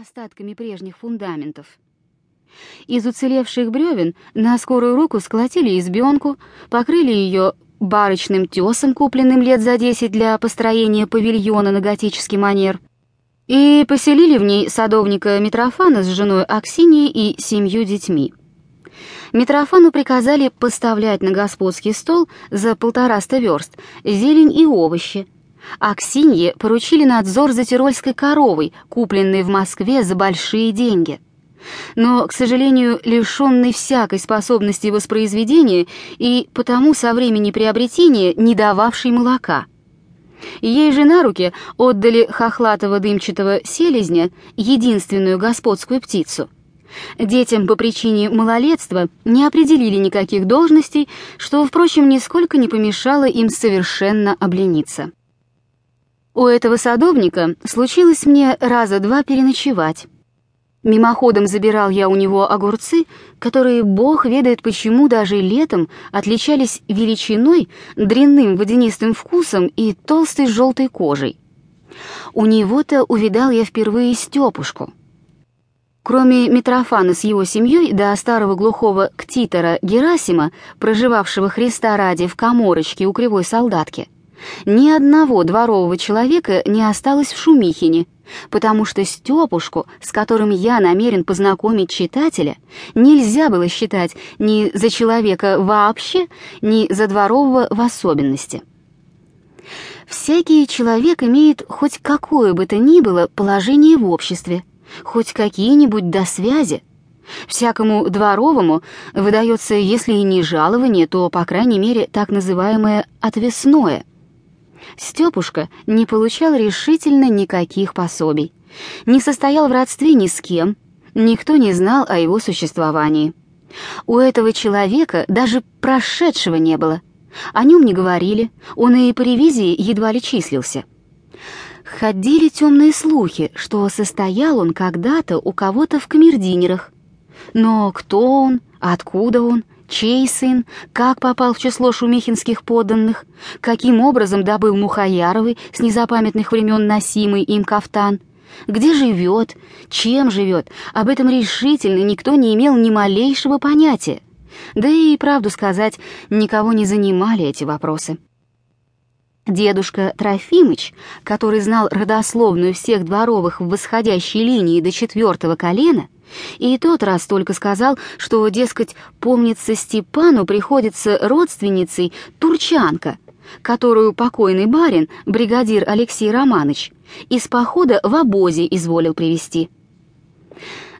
остатками прежних фундаментов. Из уцелевших бревен на скорую руку сколотили избенку, покрыли ее барочным тесом, купленным лет за десять для построения павильона на готический манер, и поселили в ней садовника Митрофана с женой Аксиньей и семью детьми. Митрофану приказали поставлять на господский стол за полтораста верст зелень и овощи, а Ксинье поручили надзор за тирольской коровой, купленной в Москве за большие деньги. Но, к сожалению, лишенной всякой способности воспроизведения и потому со времени приобретения не дававшей молока. Ей же на руки отдали хохлатого дымчатого селезня, единственную господскую птицу. Детям по причине малолетства не определили никаких должностей, что, впрочем, нисколько не помешало им совершенно облениться. У этого садовника случилось мне раза два переночевать. Мимоходом забирал я у него огурцы, которые, бог ведает почему, даже летом отличались величиной, дрянным водянистым вкусом и толстой желтой кожей. У него-то увидал я впервые Степушку. Кроме Митрофана с его семьей да старого глухого ктитора Герасима, проживавшего Христа ради в коморочке у кривой солдатки, ни одного дворового человека не осталось в Шумихине, потому что Степушку, с которым я намерен познакомить читателя, нельзя было считать ни за человека вообще, ни за дворового в особенности. Всякий человек имеет хоть какое бы то ни было положение в обществе, хоть какие-нибудь до связи. Всякому дворовому выдается, если и не жалование, то, по крайней мере, так называемое «отвесное», Степушка не получал решительно никаких пособий, не состоял в родстве ни с кем, никто не знал о его существовании. У этого человека даже прошедшего не было. О нем не говорили, он и по ревизии едва ли числился. Ходили темные слухи, что состоял он когда-то у кого-то в камердинерах. Но кто он, откуда он, чей сын, как попал в число шумихинских подданных, каким образом добыл Мухаяровый с незапамятных времен носимый им кафтан, где живет, чем живет, об этом решительно никто не имел ни малейшего понятия. Да и, правду сказать, никого не занимали эти вопросы. Дедушка Трофимыч, который знал родословную всех дворовых в восходящей линии до четвертого колена, и тот раз только сказал, что, дескать, помнится Степану приходится родственницей турчанка, которую покойный барин, бригадир Алексей Романович, из похода в обозе изволил привести.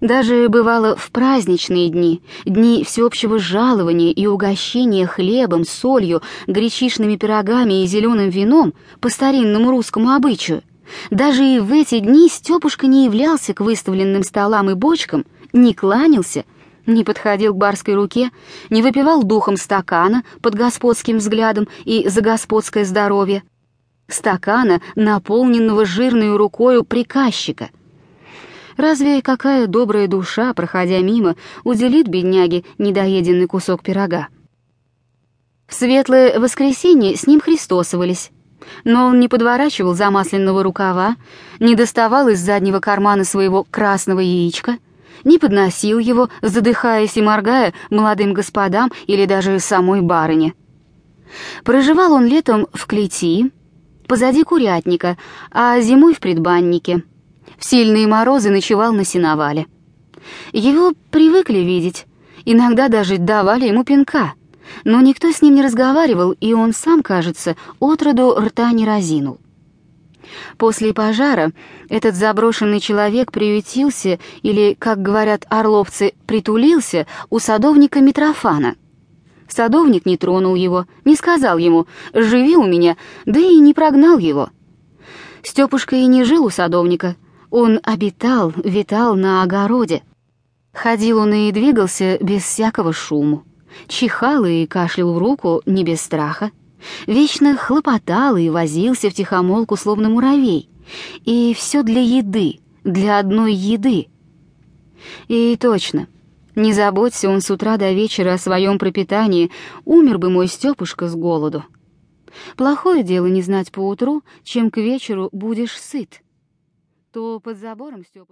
Даже бывало в праздничные дни, дни всеобщего жалования и угощения хлебом, солью, гречишными пирогами и зеленым вином по старинному русскому обычаю — даже и в эти дни Степушка не являлся к выставленным столам и бочкам, не кланялся, не подходил к барской руке, не выпивал духом стакана под господским взглядом и за господское здоровье. Стакана, наполненного жирной рукою приказчика. Разве какая добрая душа, проходя мимо, уделит бедняге недоеденный кусок пирога? В светлое воскресенье с ним христосовались, но он не подворачивал замасленного рукава, не доставал из заднего кармана своего красного яичка, не подносил его, задыхаясь и моргая молодым господам или даже самой барыне. Проживал он летом в клети, позади курятника, а зимой в предбаннике. В сильные морозы ночевал на сеновале. Его привыкли видеть, иногда даже давали ему пинка — но никто с ним не разговаривал, и он сам, кажется, отроду рта не разинул. После пожара этот заброшенный человек приютился, или, как говорят орловцы, притулился у садовника Митрофана. Садовник не тронул его, не сказал ему «живи у меня», да и не прогнал его. Степушка и не жил у садовника, он обитал, витал на огороде. Ходил он и двигался без всякого шуму чихал и кашлял в руку не без страха, вечно хлопотал и возился в тихомолку, словно муравей. И все для еды, для одной еды. И точно, не заботься он с утра до вечера о своем пропитании, умер бы мой Степушка с голоду. Плохое дело не знать поутру, чем к вечеру будешь сыт. То под забором Степушка...